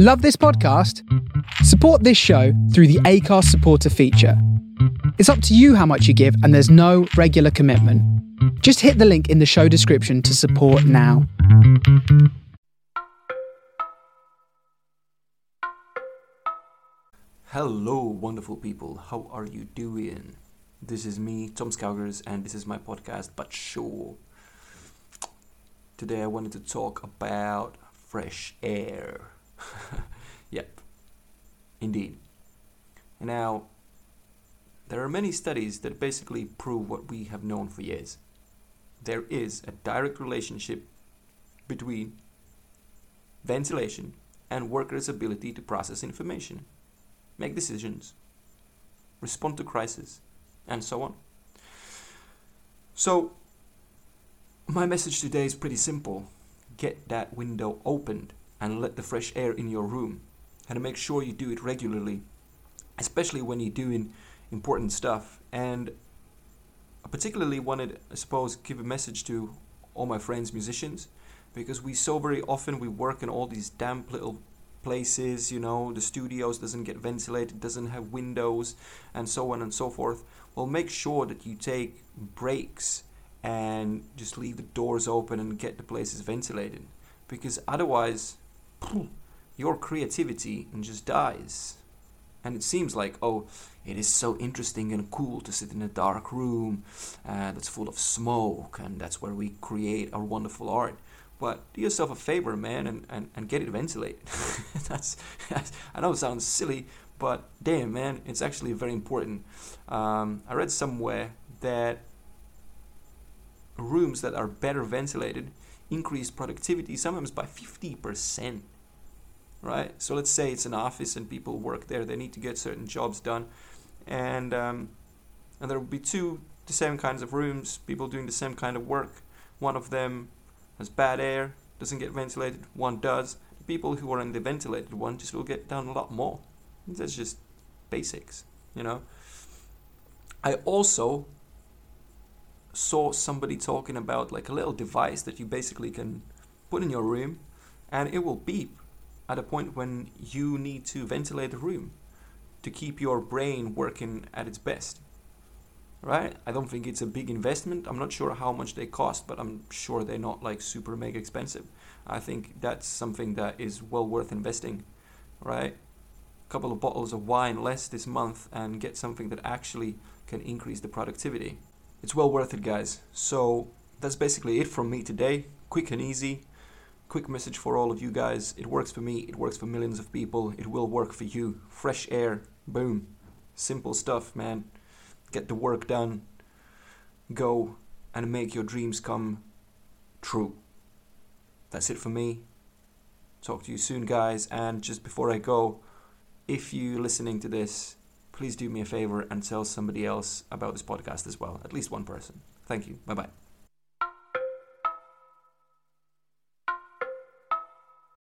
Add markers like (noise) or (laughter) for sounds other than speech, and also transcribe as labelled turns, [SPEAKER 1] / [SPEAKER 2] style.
[SPEAKER 1] Love this podcast? Support this show through the Acast supporter feature. It's up to you how much you give, and there's no regular commitment. Just hit the link in the show description to support now.
[SPEAKER 2] Hello, wonderful people. How are you doing? This is me, Tom Scougers, and this is my podcast, But Sure. Today I wanted to talk about fresh air. (laughs) yep, indeed. Now, there are many studies that basically prove what we have known for years. There is a direct relationship between ventilation and workers' ability to process information, make decisions, respond to crisis, and so on. So, my message today is pretty simple. Get that window opened and let the fresh air in your room. And make sure you do it regularly, especially when you're doing important stuff. And I particularly wanted, I suppose, give a message to all my friends, musicians, because we so very often we work in all these damp little places, you know, the studios doesn't get ventilated, doesn't have windows, and so on and so forth. Well, make sure that you take breaks and just leave the doors open and get the places ventilated, because otherwise, (clears throat) your creativity just dies. And it seems like, oh, it is so interesting and cool to sit in a dark room uh, that's full of smoke, and that's where we create our wonderful art. But do yourself a favor, man, and, and, and get it ventilated. (laughs) that's, I know it sounds silly, but damn, man, it's actually very important. Um, I read somewhere that rooms that are better ventilated increase productivity sometimes by 50% right? So let's say it's an office and people work there they need to get certain jobs done. And um, and there will be two the same kinds of rooms people doing the same kind of work. One of them has bad air doesn't get ventilated one does. The people who are in the ventilated one just will get done a lot more. That's just basics you know? I also saw somebody talking about like a little device that you basically can put in your room and it will beep at a point when you need to ventilate the room to keep your brain working at its best. Right? I don't think it's a big investment. I'm not sure how much they cost, but I'm sure they're not like super mega expensive. I think that's something that is well worth investing. Right? A couple of bottles of wine less this month and get something that actually can increase the productivity it's well worth it, guys. So that's basically it from me today. Quick and easy. Quick message for all of you guys. It works for me, it works for millions of people, it will work for you. Fresh air, boom. Simple stuff, man. Get the work done. Go and make your dreams come true. That's it for me. Talk to you soon, guys. And just before I go, if you're listening to this please do me a favor and tell somebody else about this podcast as well, at least one person. Thank you. Bye bye.